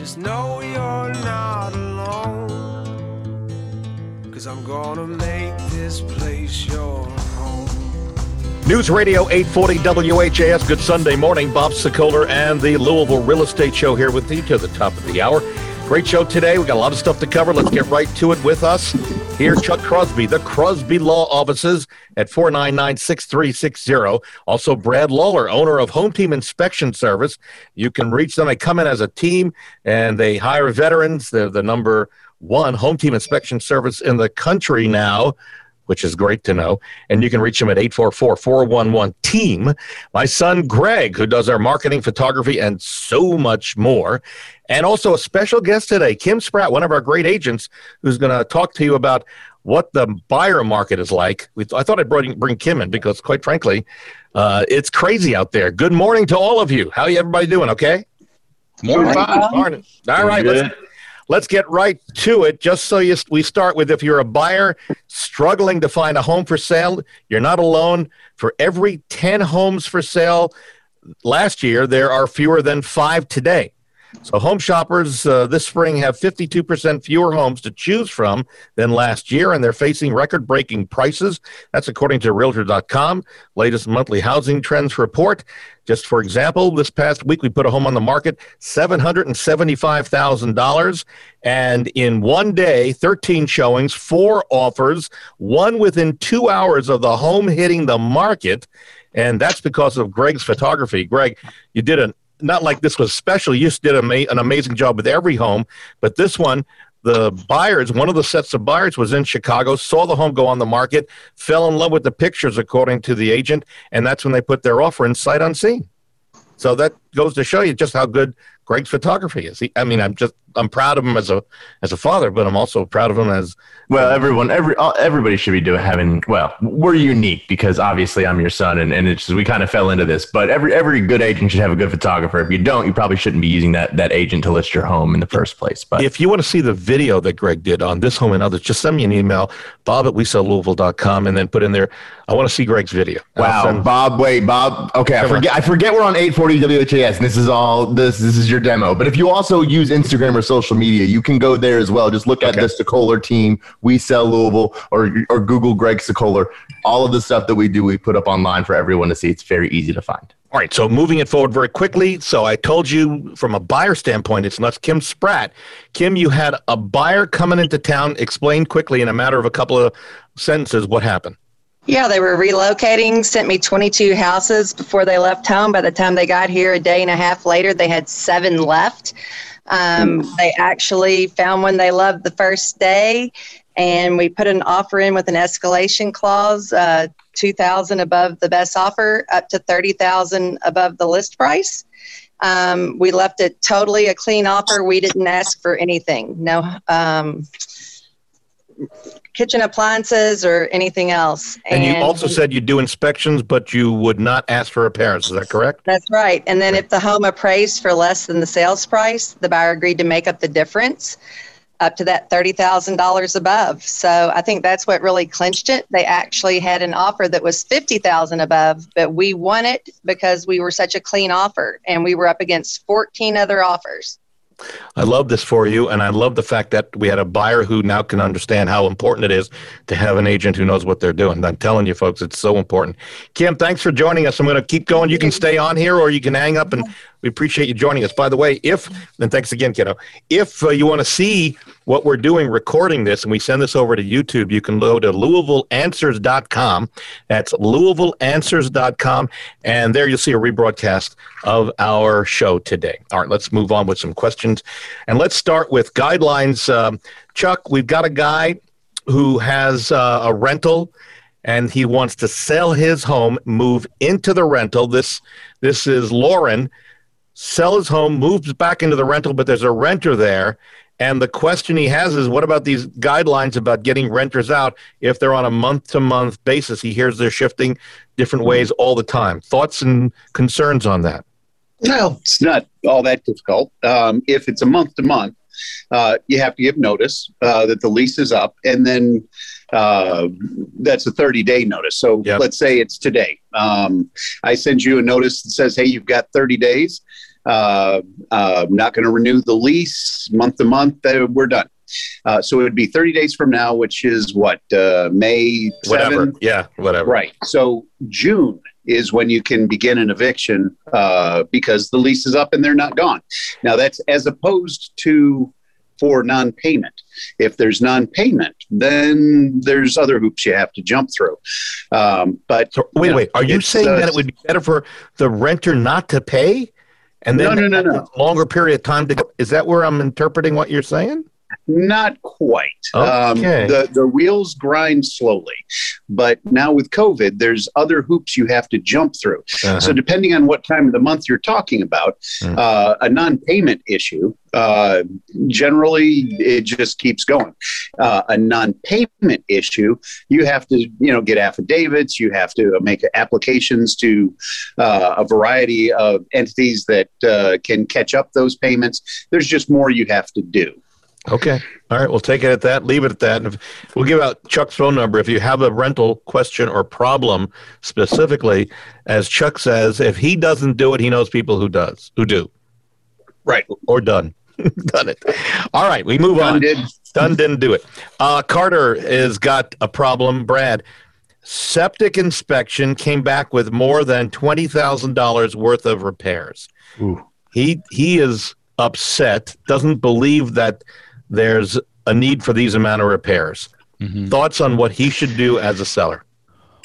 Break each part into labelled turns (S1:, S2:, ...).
S1: Just know you're not alone. Cause I'm gonna make this place your.
S2: News Radio 840 WHAS. Good Sunday morning. Bob Sokoler and the Louisville Real Estate Show here with you to the top of the hour. Great show today. We got a lot of stuff to cover. Let's get right to it with us. Here, Chuck Crosby, the Crosby Law Offices at 499 6360. Also, Brad Lawler, owner of Home Team Inspection Service. You can reach them. They come in as a team and they hire veterans. They're the number one home team inspection service in the country now which is great to know. And you can reach them at 844 411 TEAM. My son, Greg, who does our marketing, photography, and so much more. And also a special guest today, Kim Spratt, one of our great agents, who's going to talk to you about what the buyer market is like. We, I thought I'd bring, bring Kim in because, quite frankly, uh, it's crazy out there. Good morning to all of you. How are you everybody doing? Okay?
S3: Morning.
S2: Morning. All right. Let's, let's get right to it. Just so you, we start with if you're a buyer struggling to find a home for sale, you're not alone. For every 10 homes for sale last year, there are fewer than five today. So, home shoppers uh, this spring have 52% fewer homes to choose from than last year, and they're facing record breaking prices. That's according to Realtor.com, latest monthly housing trends report. Just for example, this past week we put a home on the market, $775,000. And in one day, 13 showings, four offers, one within two hours of the home hitting the market. And that's because of Greg's photography. Greg, you did an not like this was special. You just did an amazing job with every home, but this one, the buyers, one of the sets of buyers was in Chicago, saw the home go on the market, fell in love with the pictures, according to the agent, and that's when they put their offer in sight unseen. So that goes to show you just how good Greg's photography is. He, I mean, I'm just I'm proud of him as a as a father, but I'm also proud of him as
S3: well. Everyone, every everybody should be doing having. Well, we're unique because obviously I'm your son, and and it's we kind of fell into this. But every every good agent should have a good photographer. If you don't, you probably shouldn't be using that that agent to list your home in the first place. But
S2: if you want to see the video that Greg did on this home and others, just send me an email, bob at WeSellLouisville.com, and then put in there. I want to see Greg's video.
S3: Wow, send, Bob. Wait, Bob. Okay, I forget. I forget we're on 840 WHAS, and this is all this. This is your demo. But if you also use Instagram or social media, you can go there as well. Just look at okay. the Sokoler team, We Sell Louisville, or or Google Greg Sokoler. All of the stuff that we do, we put up online for everyone to see. It's very easy to find.
S2: All right, so moving it forward very quickly. So I told you from a buyer standpoint, it's nuts. Kim Spratt. Kim, you had a buyer coming into town. Explain quickly in a matter of a couple of sentences what happened.
S4: Yeah, they were relocating, sent me 22 houses before they left home. By the time they got here a day and a half later, they had seven left. Um, they actually found one they loved the first day, and we put an offer in with an escalation clause, uh, 2000 above the best offer, up to 30000 above the list price. Um, we left it totally a clean offer. We didn't ask for anything. No. Um, kitchen appliances or anything else.
S2: And, and, you also said you do inspections, but you would not ask for repairs. Is that correct?
S4: That's right. And then if the home appraised for less than the sales price, the buyer agreed to make up the difference up to that $30,000 above. So I think that's what really clinched it. They actually had an offer that was 50,000 above, but we won it because we were such a clean offer and we were up against 14 other offers.
S2: I love this for you, and I love the fact that we had a buyer who now can understand how important it is to have an agent who knows what they're doing. I'm telling you, folks, it's so important. Kim, thanks for joining us. I'm going to keep going. You can stay on here, or you can hang up, and we appreciate you joining us. By the way, if and thanks again, kiddo. If uh, you want to see what we're doing recording this and we send this over to YouTube, you can go to LouisvilleAnswers.com. That's LouisvilleAnswers.com. And there you'll see a rebroadcast of our show today. All right, let's move on with some questions. And let's start with guidelines. Um, Chuck, we've got a guy who has uh, a rental and he wants to sell his home, move into the rental. This this is Lauren. Sell his home, moves back into the rental, but there's a renter there. And the question he has is what about these guidelines about getting renters out if they're on a month to month basis? He hears they're shifting different ways all the time. Thoughts and concerns on that?
S5: No, it's not all that difficult. Um, if it's a month to month, uh, you have to give notice uh, that the lease is up, and then uh, that's a 30 day notice. So yep. let's say it's today. Um, I send you a notice that says, hey, you've got 30 days. Uh, uh, not going to renew the lease month to month. Uh, we're done. Uh, so it would be 30 days from now, which is what uh, May 7th?
S2: Whatever. Yeah, whatever.
S5: Right. So June is when you can begin an eviction uh, because the lease is up and they're not gone. Now that's as opposed to for non-payment. If there's non-payment, then there's other hoops you have to jump through. Um, but
S2: So, wait,
S5: you know,
S2: wait. Are you saying
S5: uh,
S2: that it would be better for the renter not to pay? And then
S5: No, no, no,
S2: a longer period of time to go. Is that where I'm interpreting what you're saying?
S5: Not quite.
S2: Okay.
S5: Um, the the wheels grind slowly, but now with COVID, there's other hoops you have to jump through.
S2: Uh-huh.
S5: So depending on what time of the month you're talking about,
S2: Mm.
S5: uh, a non-payment issue uh, generally it just keeps going. Uh, a non-payment issue, you have to you know get affidavits, you have to make applications to uh, a variety of entities that uh, can catch up those payments. There's just more you have to do.
S2: Okay. All right. We'll take it at that. Leave it at that. And if, we'll give out Chuck's phone number. If you have a rental question or problem specifically, as Chuck says, if he doesn't do it, he knows people who does, who do,
S5: Right.
S2: or done. done it. All right. We move on.
S5: Done did.
S2: Done didn't do it. Uh, Carter has got a problem. Brad, septic inspection came back with more than twenty thousand dollars worth of repairs.
S3: Ooh.
S2: He he is upset. Doesn't believe that there's a need for these amount of repairs.
S6: Mhm.
S2: Thoughts on what he should do as a seller?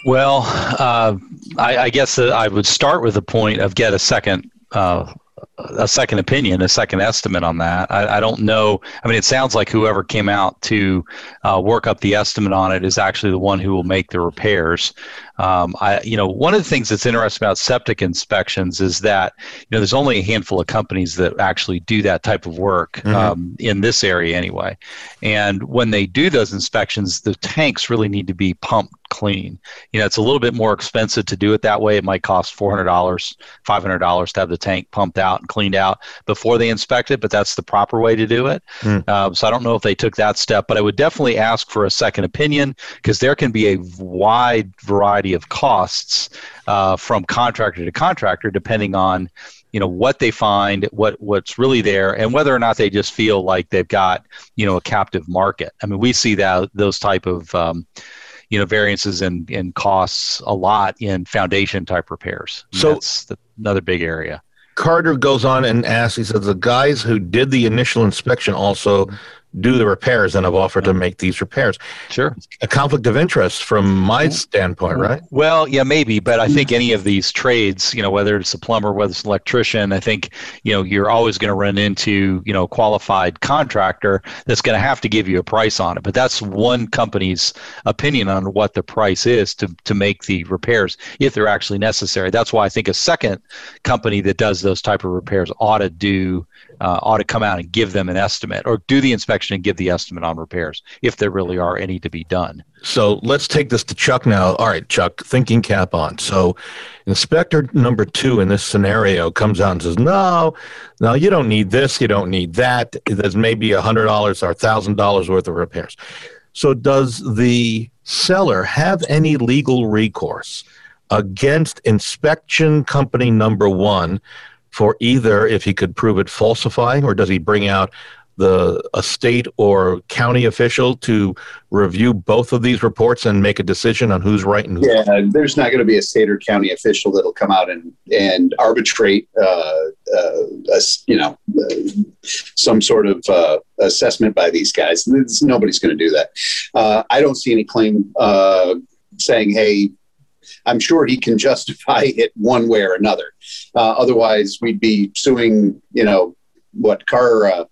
S6: Well, uh, I, I guess that I would start with the point of get a second. Uh, a second opinion, a second estimate on that. I, I don't know. I mean, it sounds like whoever came out to uh, work up the estimate on it is actually the one who will make the repairs. Um, I, you know, one of the things that's interesting about septic inspections is that you know there's only a handful of companies that actually do that type of work
S2: Mhm.
S6: um, in this area anyway. And when they do those inspections, the tanks really need to be pumped clean. You know, it's a little bit more expensive to do it that way. It might cost four hundred dollars, five hundred dollars to have the tank pumped out and cleaned out before they inspect it, but that's the proper way to do it.
S2: Hmm.
S6: Um, so I don't know if they took that step, but I would definitely ask for a second opinion because there can be a wide variety of costs uh, from contractor to contractor depending on you know what they find what what's really there and whether or not they just feel like they've got you know a captive market. I mean we see that those type of um, you know variances in in costs a lot in foundation type repairs.
S2: So-
S6: that's the, another big area.
S2: Carter goes on and asks, he says, the guys who did the initial inspection also do the repairs and have offered to make these repairs.
S6: sure
S2: A conflict of interest from my mm-hmm. standpoint, right?
S6: Well, yeah, maybe, but I think mm-hmm. any of these trades, you know, whether it's a plumber, whether it's an electrician, I think, you know, you're always going to run into, you know, a qualified contractor that's going to have to give you a price on it. But that's one company's opinion on what the price is to to make the repairs if they're actually necessary. That's why I think a second company that does those type of repairs ought to do uh, ought to come out and give them an estimate or do the inspection and give the estimate on repairs if there really are any to be done.
S2: So let's take this to Chuck now. All right, Chuck, thinking cap on. So inspector number two in this scenario comes out and says, no, no, you don't need this. You don't need that. There's maybe a hundred dollars or a thousand dollars worth of repairs. So does the seller have any legal recourse against inspection company number one for either if he could prove it falsifying or does he bring out the a state or county official to review both of these reports and make a decision on who's right and who's
S5: Yeah, there's not going to be a state or county official that'll come out and and arbitrate, uh, uh, a you know, uh, some sort of uh, assessment by these guys. It's- nobody's going to do that. Uh, I don't see any claim uh, saying, "Hey." I'm sure he can justify it one way or another. Uh, otherwise, we'd be suing, you know, what car uh,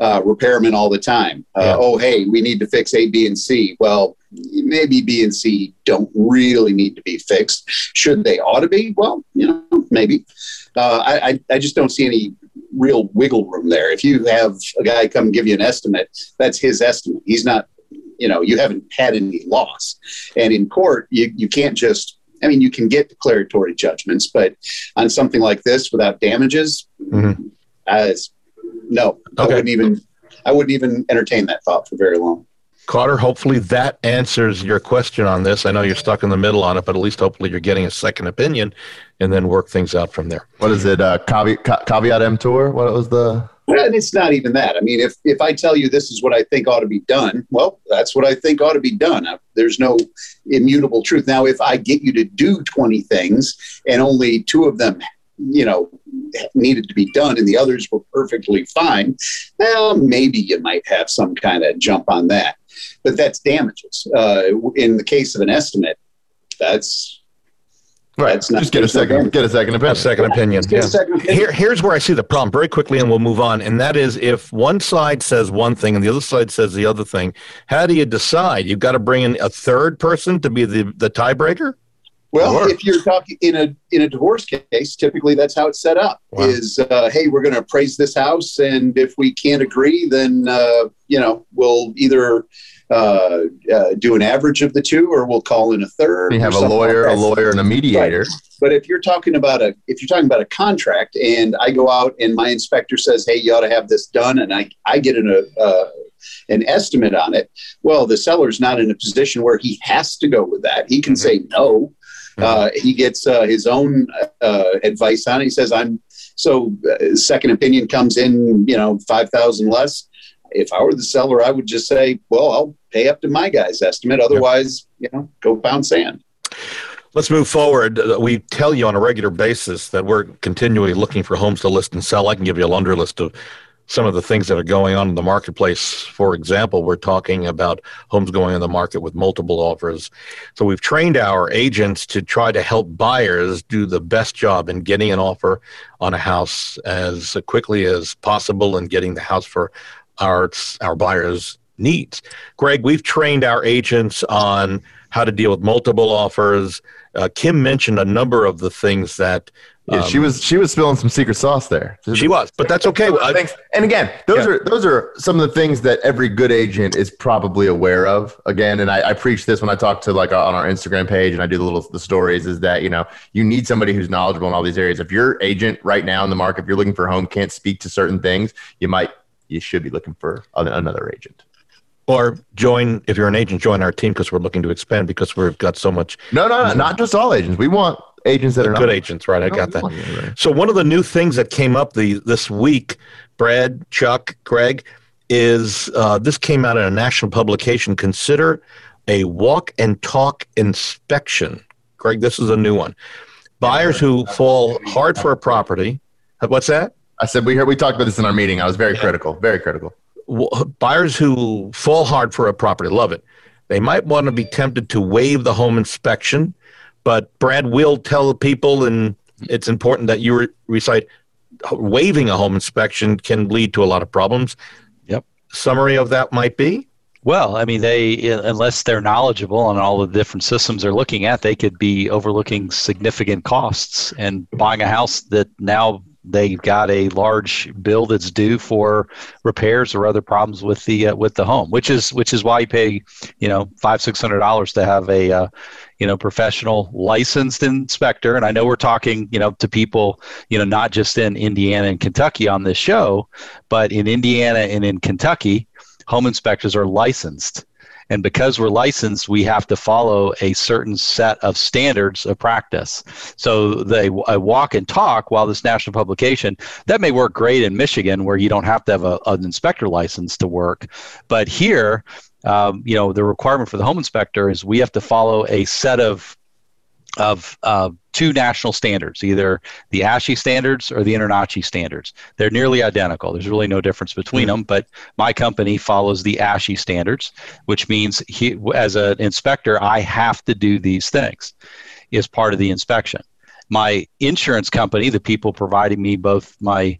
S5: uh, repairmen all the time. Uh,
S2: Yeah.
S5: Oh, hey, we need to fix A, B, and C. Well, maybe B and C don't really need to be fixed. Should they ought to be? Well, you know, maybe. Uh, I, I, I just don't see any real wiggle room there. If you have a guy come give you an estimate, that's his estimate. He's not, you know, you haven't had any loss. And in court, you, you can't just, I mean, you can get declaratory judgments, but on something like this without damages,
S2: Mhm.
S5: as no, I wouldn't even, I wouldn't even entertain that thought for very long.
S2: Carter, hopefully that answers your question on this. I know you're stuck in the middle on it, but at least hopefully you're getting a second opinion and then work things out from there.
S3: What is it? Uh, caveat, caveat emptor? What was the?
S5: And it's not even that. I mean, if if I tell you this is what I think ought to be done, well, that's what I think ought to be done. There's no immutable truth. Now, if I get you to do 20 things and only two of them, you know, needed to be done and the others were perfectly fine, well, maybe you might have some kind of jump on that. But that's damages. Uh, in the case of an estimate, that's
S3: Right. That's not, Just get a second. No get a second opinion. A
S2: second opinion. Yeah. Second opinion. Here, here's where I see the problem very quickly, and we'll move on. And that is, if one side says one thing and the other side says the other thing, how do you decide? You've got to bring in a third person to be the the tiebreaker.
S5: Well, or? if you're talking in a in a divorce case, typically that's how it's set up. Wow. Is uh, hey, we're going to appraise this house, and if we can't agree, then uh, you know we'll either uh, uh, do an average of the two, or we'll call in a third.
S3: You have a lawyer, like a lawyer, and a mediator. Right.
S5: But if you're talking about a if you're talking about a contract, and I go out and my inspector says, "Hey, you ought to have this done," and I I get an uh, an estimate on it. Well, the seller's not in a position where he has to go with that. He can mm-hmm. say no uh, he gets uh, his own uh, advice on it. He says, "I'm so." Uh, second opinion comes in, you know, five thousand less. If I were the seller, I would just say, "Well, I'll pay up to my guy's estimate. Otherwise, you know, go pound sand."
S2: Let's move forward. Uh, we tell you on a regular basis that we're continually looking for homes to list and sell. I can give you a laundry list of some of the things that are going on in the marketplace. For example, we're talking about homes going on the market with multiple offers. So we've trained our agents to try to help buyers do the best job in getting an offer on a house as quickly as possible and getting the house for our our buyers' needs. Greg, we've trained our agents on how to deal with multiple offers. Uh, Kim mentioned a number of the things that
S3: yeah, um, she was she was spilling some secret sauce there.
S2: She was, but that's okay.
S3: Thanks. And again, those yeah. are those are some of the things that every good agent is probably aware of. Again, and I, I preach this when I talk to like on our Instagram page and I do the little the stories. Is that you know you need somebody who's knowledgeable in all these areas. If your agent right now in the market, if you're looking for a home, can't speak to certain things, you might you should be looking for another agent.
S2: Or join if you're an agent, join our team because we're looking to expand because we've got so much.
S3: No, no, no, not just all agents. We want agents that are
S2: good not, agents, right? I got that. So one of the new things that came up the this week, Brad, Chuck, Greg, is uh, this came out in a national publication. Consider a walk and talk inspection. Greg, this is a new one. Buyers who fall hard for a property. What's that?
S3: I said we heard we talked about this in our meeting. I was very yeah. critical, very critical.
S2: Buyers who fall hard for a property, love it. They might want to be tempted to waive the home inspection but Brad will tell people, and it's important that you re- recite waiving a home inspection can lead to a lot of problems.
S6: Yep.
S2: Summary of that might be.
S6: Well, I mean, they uh, unless they're knowledgeable on all the different systems they're looking at, they could be overlooking significant costs and buying a house that now they've got a large bill that's due for repairs or other problems with the uh, with the home, which is which is why you pay, you know, five six hundred dollars to have a uh, you know professional licensed inspector. And I know we're talking you know to people you know not just in Indiana and Kentucky on this show, but in Indiana and in Kentucky, home inspectors are licensed and because we're licensed, we have to follow a certain set of standards of practice. So they a walk and talk while this national publication that may work great in Michigan where you don't have to have a, an inspector license to work, but here. Um, you know the requirement for the home inspector is we have to follow a set of of uh, two national standards, either the ASHI standards or the InterNACHI standards. They're nearly identical. There's really no difference between mm-hmm. them, but my company follows the ASHI standards, which means he, as an inspector, I have to do these things as part of the inspection. My insurance company, the people providing me both my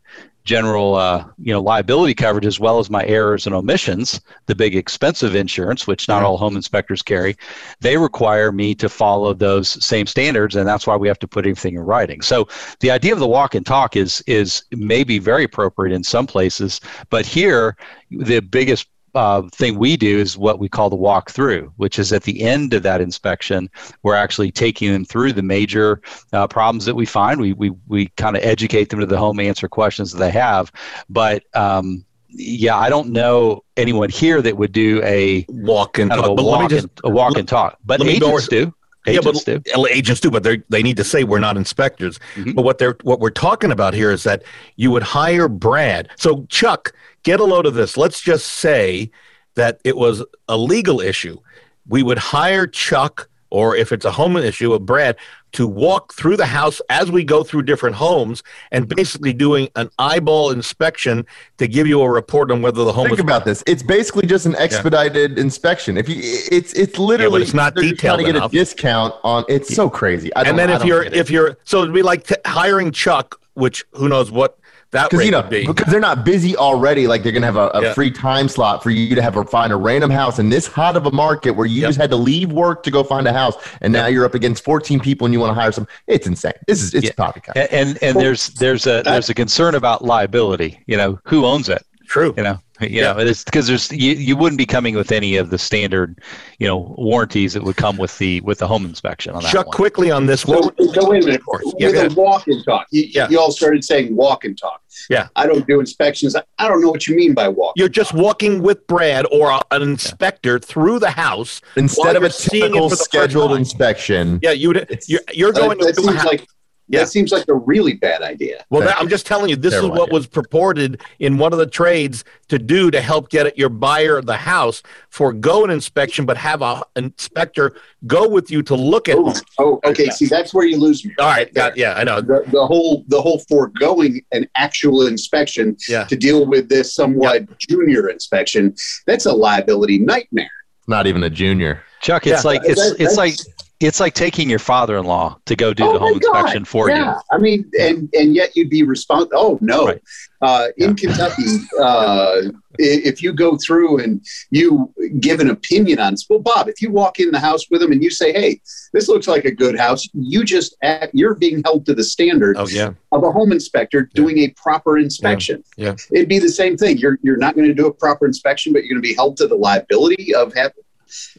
S6: general uh, you know liability coverage as well as my errors and omissions the big expensive insurance which not all home inspectors carry they require me to follow those same standards and that's why we have to put everything in writing. So the idea of the walk and talk is is maybe very appropriate in some places but here the biggest uh, thing we do is what we call the walkthrough, which is at the end of that inspection, we're actually taking them through the major uh, problems that we find. We, we, we kind of educate them to the home, answer questions that they have. But um, yeah, I don't know anyone here that would do a
S2: walk and talk.
S6: of a
S2: But
S6: walk,
S2: just
S6: and, a walk and talk. But
S2: let me go
S6: agents do. Agents
S2: yeah,
S6: do.
S2: but agents do, but they they need to say we're not inspectors.
S6: Mhm.
S2: But what they're what we're talking about here is that you would hire Brad. So Chuck, get a load of this. Let's just say that it was a legal issue. We would hire Chuck, or if it's a home issue, with Brad, to walk through the house as we go through different homes and basically doing an eyeball inspection to give you a report on whether the home is
S3: Think
S2: is
S3: about this. It's basically just an expedited inspection. If you, it's it's literally
S2: it's not
S3: they're trying to
S2: detailed
S3: get
S2: enough.
S3: a discount on. It's so crazy. I
S2: and then if you're if you're so it'd be like t- hiring Chuck, which who knows what that
S3: because
S2: rate
S3: you know
S2: be.
S3: because they're not busy already like they're gonna have a, a
S2: Yeah.
S3: free time slot for you to have a find a random house in this hot of a market where you
S2: Yep.
S3: just had to leave work to go find a house and now you're up against 14 people and you want to hire some it's insane this is it's
S6: Yeah.
S3: poppycock
S6: And and, and there's there's a there's a concern about liability. You know, who owns it?
S2: True.
S6: You know, you know, it's because there's you, you wouldn't be coming with any of the standard, you know, warranties that would come with the with the home inspection on that
S2: Chuck,
S6: one.
S2: quickly on this.
S5: So,
S2: What,
S5: so wait a minute.
S2: course. Yeah,
S5: With a walk and talk, you,
S2: Yeah.
S5: you all started saying walk and talk.
S2: Yeah.
S5: I don't do inspections. I- I don't know what you mean by walk.
S2: you're just walking with Brad or a, an inspector through the house.
S3: instead of a
S2: you're seeing it
S3: typical
S2: for the first
S3: scheduled inspection
S2: Yeah, you would. You're, you're going
S5: that,
S2: to a
S5: seems
S2: house.
S5: like
S2: Yeah.
S5: that seems like a really bad idea.
S2: Well, that, I'm just telling you, this is what
S3: idea.
S2: was purported in one of the trades to do to help get at your buyer of the house forego an inspection, but have a inspector go with you to look at.
S5: Oh, oh, okay. See, that's where you lose me.
S2: All right, got, yeah, I know.
S5: The, the whole the whole foregoing an actual inspection
S2: Yeah.
S5: to deal with this somewhat junior inspection that's a liability nightmare.
S3: not even a junior
S6: Chuck, it's
S2: Yeah.
S6: like it's
S5: That-
S6: it's like it's like taking your father-in-law to go do
S5: Oh
S6: the home
S5: God.
S6: inspection for
S5: yeah,
S6: you.
S5: I mean, and and yet you'd be responsible. Oh no,
S6: Right.
S5: uh, in Kentucky, uh, if you go through and you give an opinion on, well, Bob, if you walk in the house with them and you say, "Hey, this looks like a good house," you just act, you're being held to the standard
S2: Oh, yeah.
S5: of a home inspector doing a proper inspection.
S2: Yeah.
S5: it'd be the same thing. You're you're not going to do a proper inspection, but you're going to be held to the liability of having.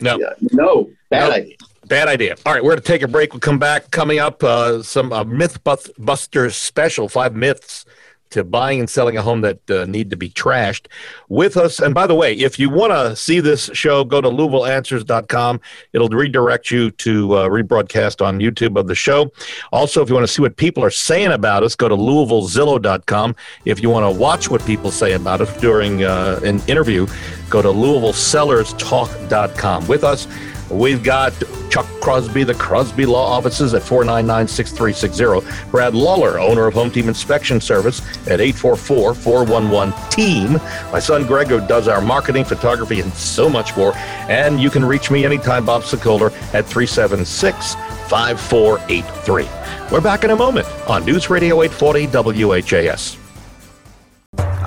S2: No.
S5: Yeah, no, bad
S2: No.
S5: idea.
S2: Bad idea. All right, we're going to take a break. We'll come back. Coming up, uh, some uh, Mythbusters special five myths to buying and selling a home that uh, need to be trashed with us. And by the way, if you want to see this show, go to LouisvilleAnswers.com. It'll redirect you to uh, rebroadcast on YouTube of the show. Also, if you want to see what people are saying about us, go to LouisvilleZillow.com. If you want to watch what people say about us during uh, an interview, go to LouisvilleSellersTalk.com. With us, We've got Chuck Crosby, the Crosby Law Offices at 499 6360. Brad Lawler, owner of Home Team Inspection Service at 844 411 TEAM. My son Greg, who does our marketing, photography, and so much more. And you can reach me anytime, Bob Sokoler, at 376 5483. We're back in a moment on News Radio 840 WHAS.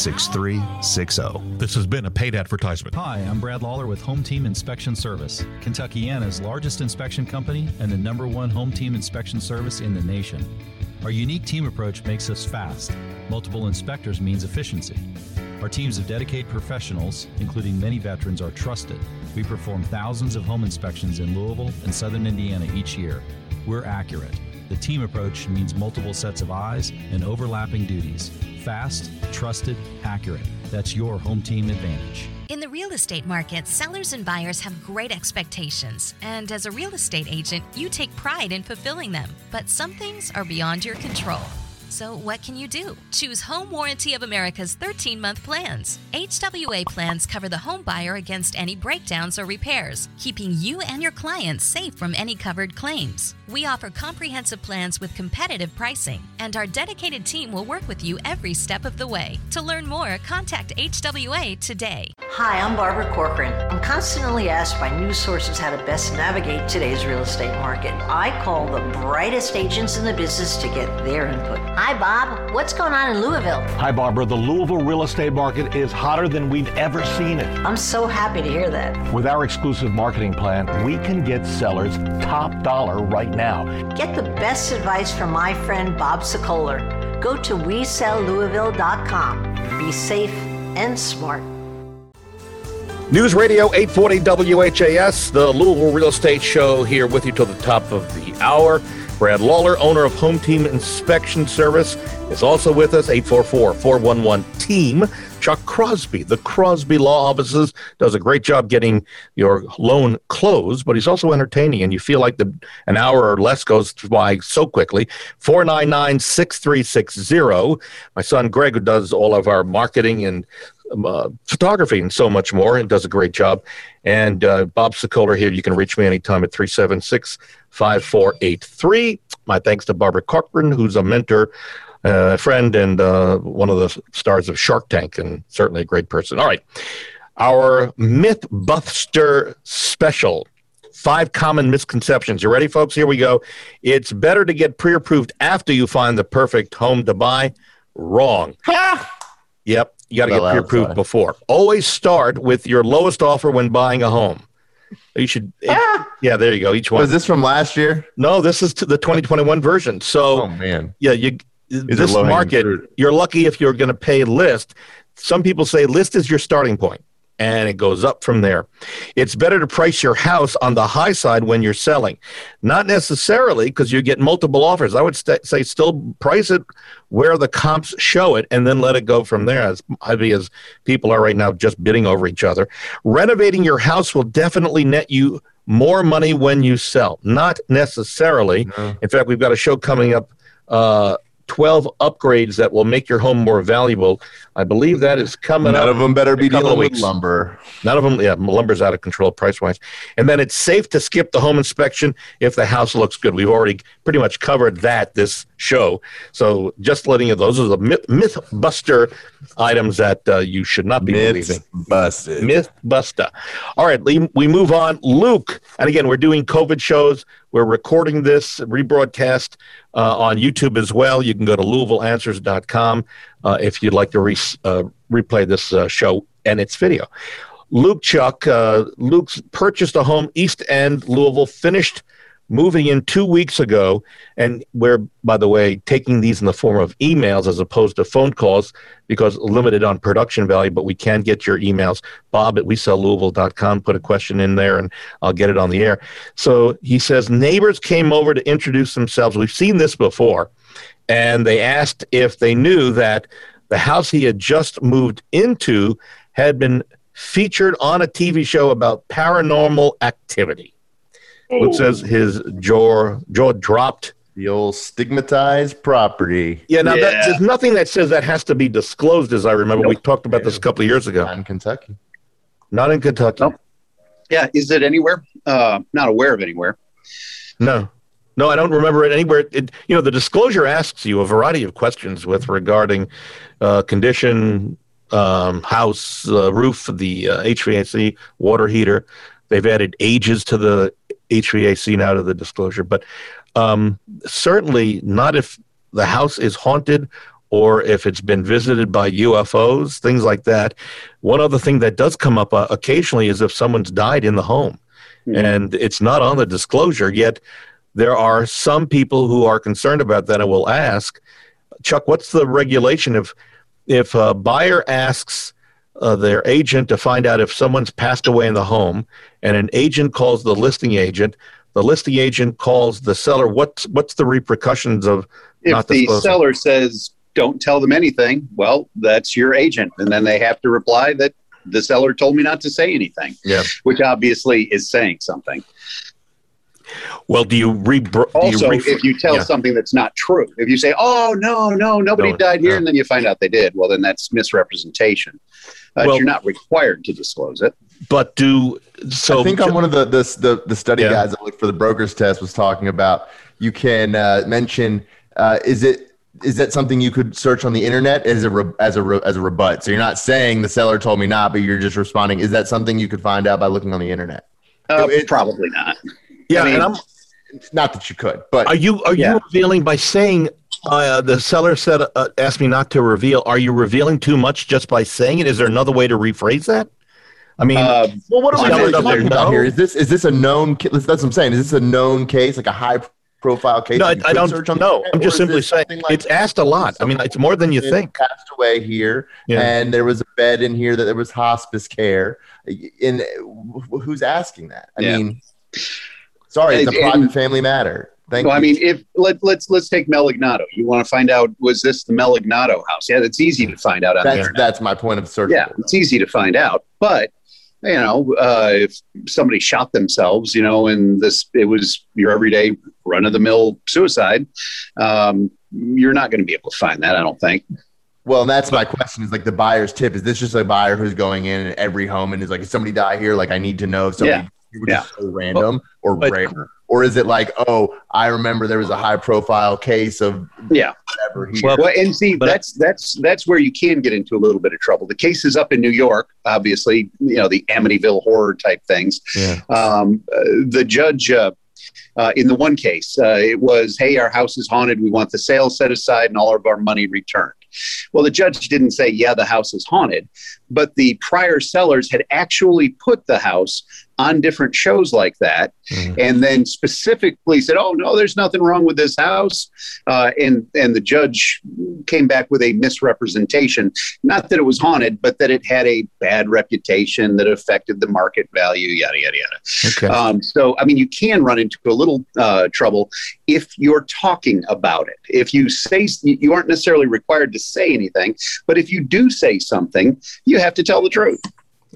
S7: 6360.
S8: This has been a paid advertisement.
S9: Hi, I'm Brad Lawler with Home Team Inspection Service, Kentuckiana's largest inspection company and the number one home team inspection service in the nation. Our unique team approach makes us fast. Multiple inspectors means efficiency. Our teams of dedicated professionals, including many veterans, are trusted. We perform thousands of home inspections in Louisville and southern Indiana each year. We're accurate. The team approach means multiple sets of eyes and overlapping duties. Fast, trusted, accurate. That's your home team advantage.
S10: In the real estate market, sellers and buyers have great expectations, and as a real estate agent, you take pride in fulfilling them. But some things are beyond your control. So, what can you do? Choose Home Warranty of America's 13 month plans. HWA plans cover the home buyer against any breakdowns or repairs, keeping you and your clients safe from any covered claims. We offer comprehensive plans with competitive pricing, and our dedicated team will work with you every step of the way. To learn more, contact HWA today.
S11: Hi, I'm Barbara Corcoran. I'm constantly asked by news sources how to best navigate today's real estate market. I call the brightest agents in the business to get their input. Hi, Bob. What's going on in Louisville?
S12: Hi, Barbara. The Louisville real estate market is hotter than we've ever seen it.
S11: I'm so happy to hear that.
S12: With our exclusive marketing plan, we can get sellers top dollar right now.
S11: Get the best advice from my friend Bob Sokoler. Go to WeSellLouisville.com. Be safe and smart.
S2: News Radio 840 WHAS, the Louisville Real Estate Show, here with you till the top of the hour. Brad Lawler, owner of Home Team Inspection Service, is also with us, 844-411-TEAM. Chuck Crosby, the Crosby Law Offices, does a great job getting your loan closed, but he's also entertaining, and you feel like the an hour or less goes by so quickly. 499-6360. My son Greg, who does all of our marketing and um, uh, photography and so much more and does a great job. And uh, Bob Sokoler here. You can reach me anytime at 376 5483. My thanks to Barbara Corcoran, who's a mentor, uh, friend, and uh, one of the stars of Shark Tank, and certainly a great person. All right. Our Mythbuster special. Five common misconceptions. You ready, folks? Here we go. It's better to get pre approved after you find the perfect home to buy. Wrong. yep. You got to get pre approved before. Always start with your lowest offer when buying a home. You should, yeah, there you go. Each one.
S3: Was this from last year?
S2: No, this is to the 2021 version. So,
S3: Oh man.
S2: yeah, you Is
S3: this
S2: market,
S3: fruit.
S2: you're lucky if you're going to pay list. Some people say list is your starting point, and it goes up from there. It's better to price your house on the high side when you're selling, not necessarily because you get multiple offers. I would st- say still price it where the comps show it, and then let it go from there. As heavy as people are right now, just bidding over each other. Renovating your house will definitely net you more money when you sell. Not necessarily. In fact, we've got a show coming up. Uh, 12 upgrades that will make your home more valuable. I believe that is coming
S3: None
S2: up.
S3: of them better be dealing with lumber.
S2: None of them, yeah, lumber's out of control price wise. And then it's safe to skip the home inspection if the house looks good. We've already pretty much covered that this show. So just letting you, those are the myth, myth buster items that uh, you should not be
S3: Myths
S2: believing.
S3: busted.
S2: Myth buster. All right, we we move on. Luke, and again, we're doing COVID shows. We're recording this rebroadcast uh, on YouTube as well. You can go to LouisvilleAnswers.com uh, if you'd like to re- uh, replay this uh, show and its video. Luke Chuck, uh, Luke's purchased a home East End, Louisville, finished moving in two weeks ago. And we're, by the way, taking these in the form of emails as opposed to phone calls because limited on production value, but we can get your emails. Bob at WeSellLouisville.com, put a question in there and I'll get it on the air. So he says, neighbors came over to introduce themselves. We've seen this before. And they asked if they knew that the house he had just moved into had been featured on a TV show about paranormal activity. Luke says his jaw jaw dropped.
S3: The old stigmatized property.
S2: Yeah, now That, there's nothing that says that has to be disclosed, as I remember. We talked about this a couple of years ago.
S3: Not in Kentucky.
S2: Not in Kentucky.
S5: Nope. Yeah, is it anywhere? Uh, not aware of anywhere.
S2: No. No, I don't remember it anywhere. It, you know, the disclosure asks you a variety of questions with regarding uh, condition, um, house, uh, roof, the uh, HVAC, water heater. They've added ages to the HVAC now to the disclosure, but um, certainly not if the house is haunted or if it's been visited by UFOs, things like that. One other thing that does come up uh, occasionally is if someone's died in the home. And it's not on the disclosure yet. There are some people who are concerned about that. And will ask chuck what's the regulation if if a buyer asks uh, their agent to find out if someone's passed away in the home and an agent calls the listing agent the listing agent calls the seller what's what's the repercussions of
S5: If the seller says, don't tell them anything, well, that's your agent. And then they have to reply that the seller told me not to say anything,
S2: yeah
S5: which obviously is saying something.
S2: well do you re do
S5: Also,
S2: you
S5: if you tell
S2: yeah.
S5: something that's not true, if you say, oh, no, no, nobody
S2: No,
S5: died here,
S2: no.
S5: and then you find out they did, well, then that's misrepresentation. Uh,
S2: Well-
S5: you're not required to disclose it.
S2: but do so
S3: I think on one of the the the, the study
S2: Yeah.
S3: guides that looked for the broker's test was talking about you can uh, mention uh, is it is that something you could search on the internet as a re, as a re, as a rebut? So you're not saying the seller told me not, but you're just responding. Is that something you could find out by looking on the internet?
S5: Uh,
S3: It-
S5: probably not.
S2: yeah
S5: I mean,
S2: and i'm
S3: not that you could, but
S2: are you are
S3: Yeah.
S2: you revealing by saying uh, the seller said uh, asked me not to reveal? Are you revealing too much just by saying it? Is there another way to rephrase that? I mean,
S5: Uh,
S3: well, what are we
S2: seller
S3: really
S2: doesn't
S3: talking about
S2: know?
S3: here? Is this is this a known? ca- That's what I'm saying. Is this a known case, like a high profile case?
S2: No, I, I don't
S3: search on the
S2: know.
S3: internet,
S2: I'm just simply saying
S3: like
S2: it's asked a lot. I mean, it's more than you think.
S3: Passed away here,
S2: Yeah.
S3: and there was a bed in here that there was hospice care. In who's asking that? I
S5: Yeah.
S3: mean, sorry, it's a
S5: And-
S3: private family matter. Thank
S5: well, I mean, if let, let's let's take Melignado. You want to find out was this the Melignado house? Yeah, it's easy to find out on
S3: that's that's my point of search.
S5: Yeah, it's easy to find out, but you know, uh, if somebody shot themselves, you know, and this it was your everyday run of the mill suicide, um, you're not going to be able to find that. I don't think.
S3: Well, and that's my question is like the buyer's tip. Is this just a buyer who's going in every home and is like, if somebody die here, like I need to know if somebody
S5: Yeah.
S3: Which is so random or
S6: but-
S3: rare? Or is it like, oh, I remember there was a high profile case of
S5: Yeah.
S3: whatever here.
S6: Well,
S5: Well, and see,
S6: but-
S5: that's that's that's where you can get into a little bit of trouble. The case is up in New York, obviously, you know, the Amityville horror type things.
S2: Yeah.
S5: Um, uh, the judge, uh, uh, in the one case, uh, it was, "Hey, our house is haunted. We want the sale set aside and all of our money returned." Well, the judge didn't say, "Yeah, the house is haunted," but the prior sellers had actually put the house on different shows like that,
S2: Mhm.
S5: and then specifically said, "Oh no, there's nothing wrong with this house," uh, and and the judge came back with a misrepresentation. Not that it was haunted, but that it had a bad reputation that affected the market value. Yada yada yada.
S2: Okay.
S5: Um, so, I mean, you can run into a little uh, trouble if you're talking about it. If you say you aren't necessarily required to say anything, but if you do say something, you have to tell the truth.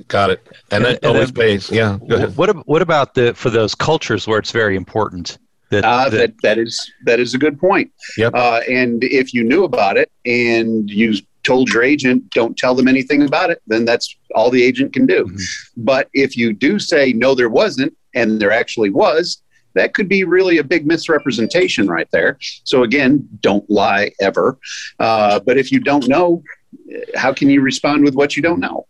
S2: Got it. And,
S6: And-
S2: that
S6: and
S2: always
S6: then-
S2: pays. Yeah. Go ahead.
S6: What ab- what about the for those cultures where it's very important that,
S5: Uh,
S6: that-
S5: that that is that is a good point.
S2: Yep.
S5: Uh, and if you knew about it and you told your agent, don't tell them anything about it, then that's all the agent can do.
S6: Mhm.
S5: But if you do say no, there wasn't, and there actually was, that could be really a big misrepresentation right there. So again, don't lie ever. Uh, but if you don't know, how can you respond with what you don't know?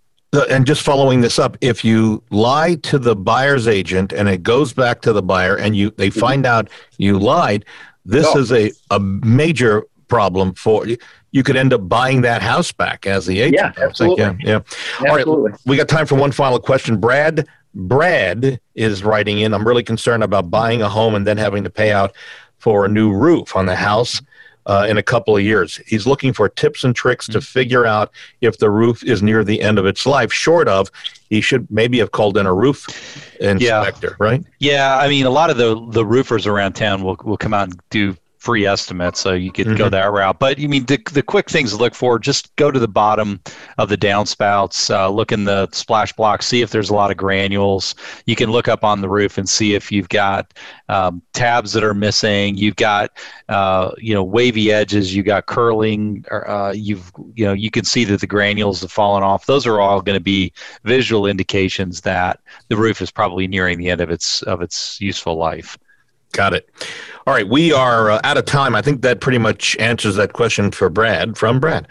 S2: And just following this up, if you lie to the buyer's agent and it goes back to the buyer and you they mm-hmm. find out you lied, this
S5: Oh.
S2: is a, a major problem for you. You could end up buying that house back as the agent.
S5: Yeah,
S2: I would think.
S5: absolutely.
S2: Yeah, yeah. All right, we got time for one final question. Brad, Brad is writing in. I'm really concerned about buying a home and then having to pay out for a new roof on the house uh, in a couple of years. He's looking for tips and tricks to figure out if the roof is near the end of its life. Short of, he should maybe have called in a roof inspector, right?
S6: Yeah, I mean, a lot of the the roofers around town will will come out and do free estimate, so you could go
S2: Mhm.
S6: that route. But I mean, the the quick things to look for: just go to the bottom of the downspouts, uh, look in the splash block, see if there's a lot of granules. You can look up on the roof and see if you've got um, tabs that are missing. You've got uh, you know wavy edges. You got curling. Or, uh, you've you know you can see that the granules have fallen off. Those are all going to be visual indications that the roof is probably nearing the end of its of its useful life.
S2: Got it. All right, we are uh, out of time. I think that pretty much answers that question for Brad from Brad.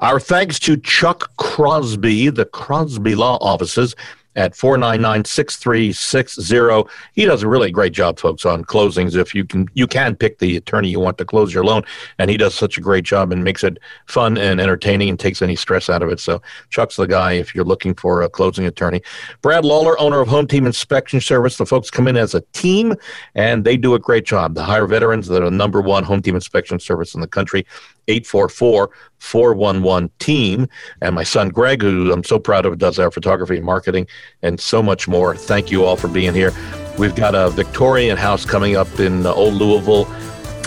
S2: Our thanks to Chuck Crosby, the Crosby Law Offices at 499-6360. He does a really great job, folks, on closings. If you can you can pick the attorney you want to close your loan, and he does such a great job and makes it fun and entertaining and takes any stress out of it. So Chuck's the guy if you're looking for a closing attorney. Brad Lawler, owner of Home Team Inspection Service. The folks come in as a team and they do a great job. The hire veterans that are the number one home team inspection service in the country. 844 411 team. And my son Greg, who I'm so proud of, does our photography and marketing and so much more. Thank you all for being here. We've got a Victorian house coming up in Old Louisville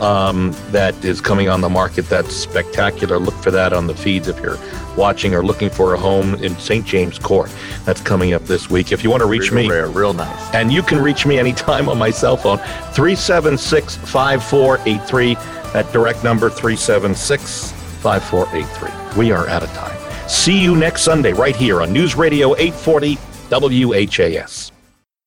S2: um, that is coming on the market. That's spectacular. Look for that on the feeds if you're watching or looking for a home in St. James Court. That's coming up this week. If you want to reach
S3: real
S2: me,
S3: rare, real nice.
S2: and you can reach me anytime on my cell phone, 376 5483. That direct number, 376 5483. We are out of time. See you next Sunday right here on News Radio 840 WHAS.